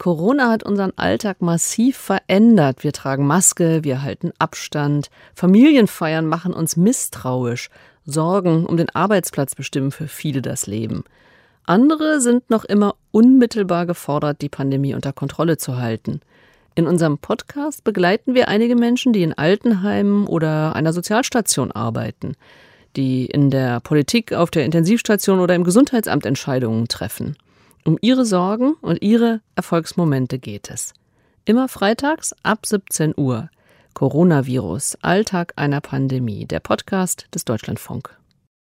Corona hat unseren Alltag massiv verändert. Wir tragen Maske, wir halten Abstand. Familienfeiern machen uns misstrauisch. Sorgen um den Arbeitsplatz bestimmen für viele das Leben. Andere sind noch immer unmittelbar gefordert, die Pandemie unter Kontrolle zu halten. In unserem Podcast begleiten wir einige Menschen, die in Altenheimen oder einer Sozialstation arbeiten, die in der Politik, auf der Intensivstation oder im Gesundheitsamt Entscheidungen treffen. Um ihre Sorgen und ihre Erfolgsmomente geht es. Immer freitags ab 17 Uhr. Coronavirus, Alltag einer Pandemie, der Podcast des Deutschlandfunk.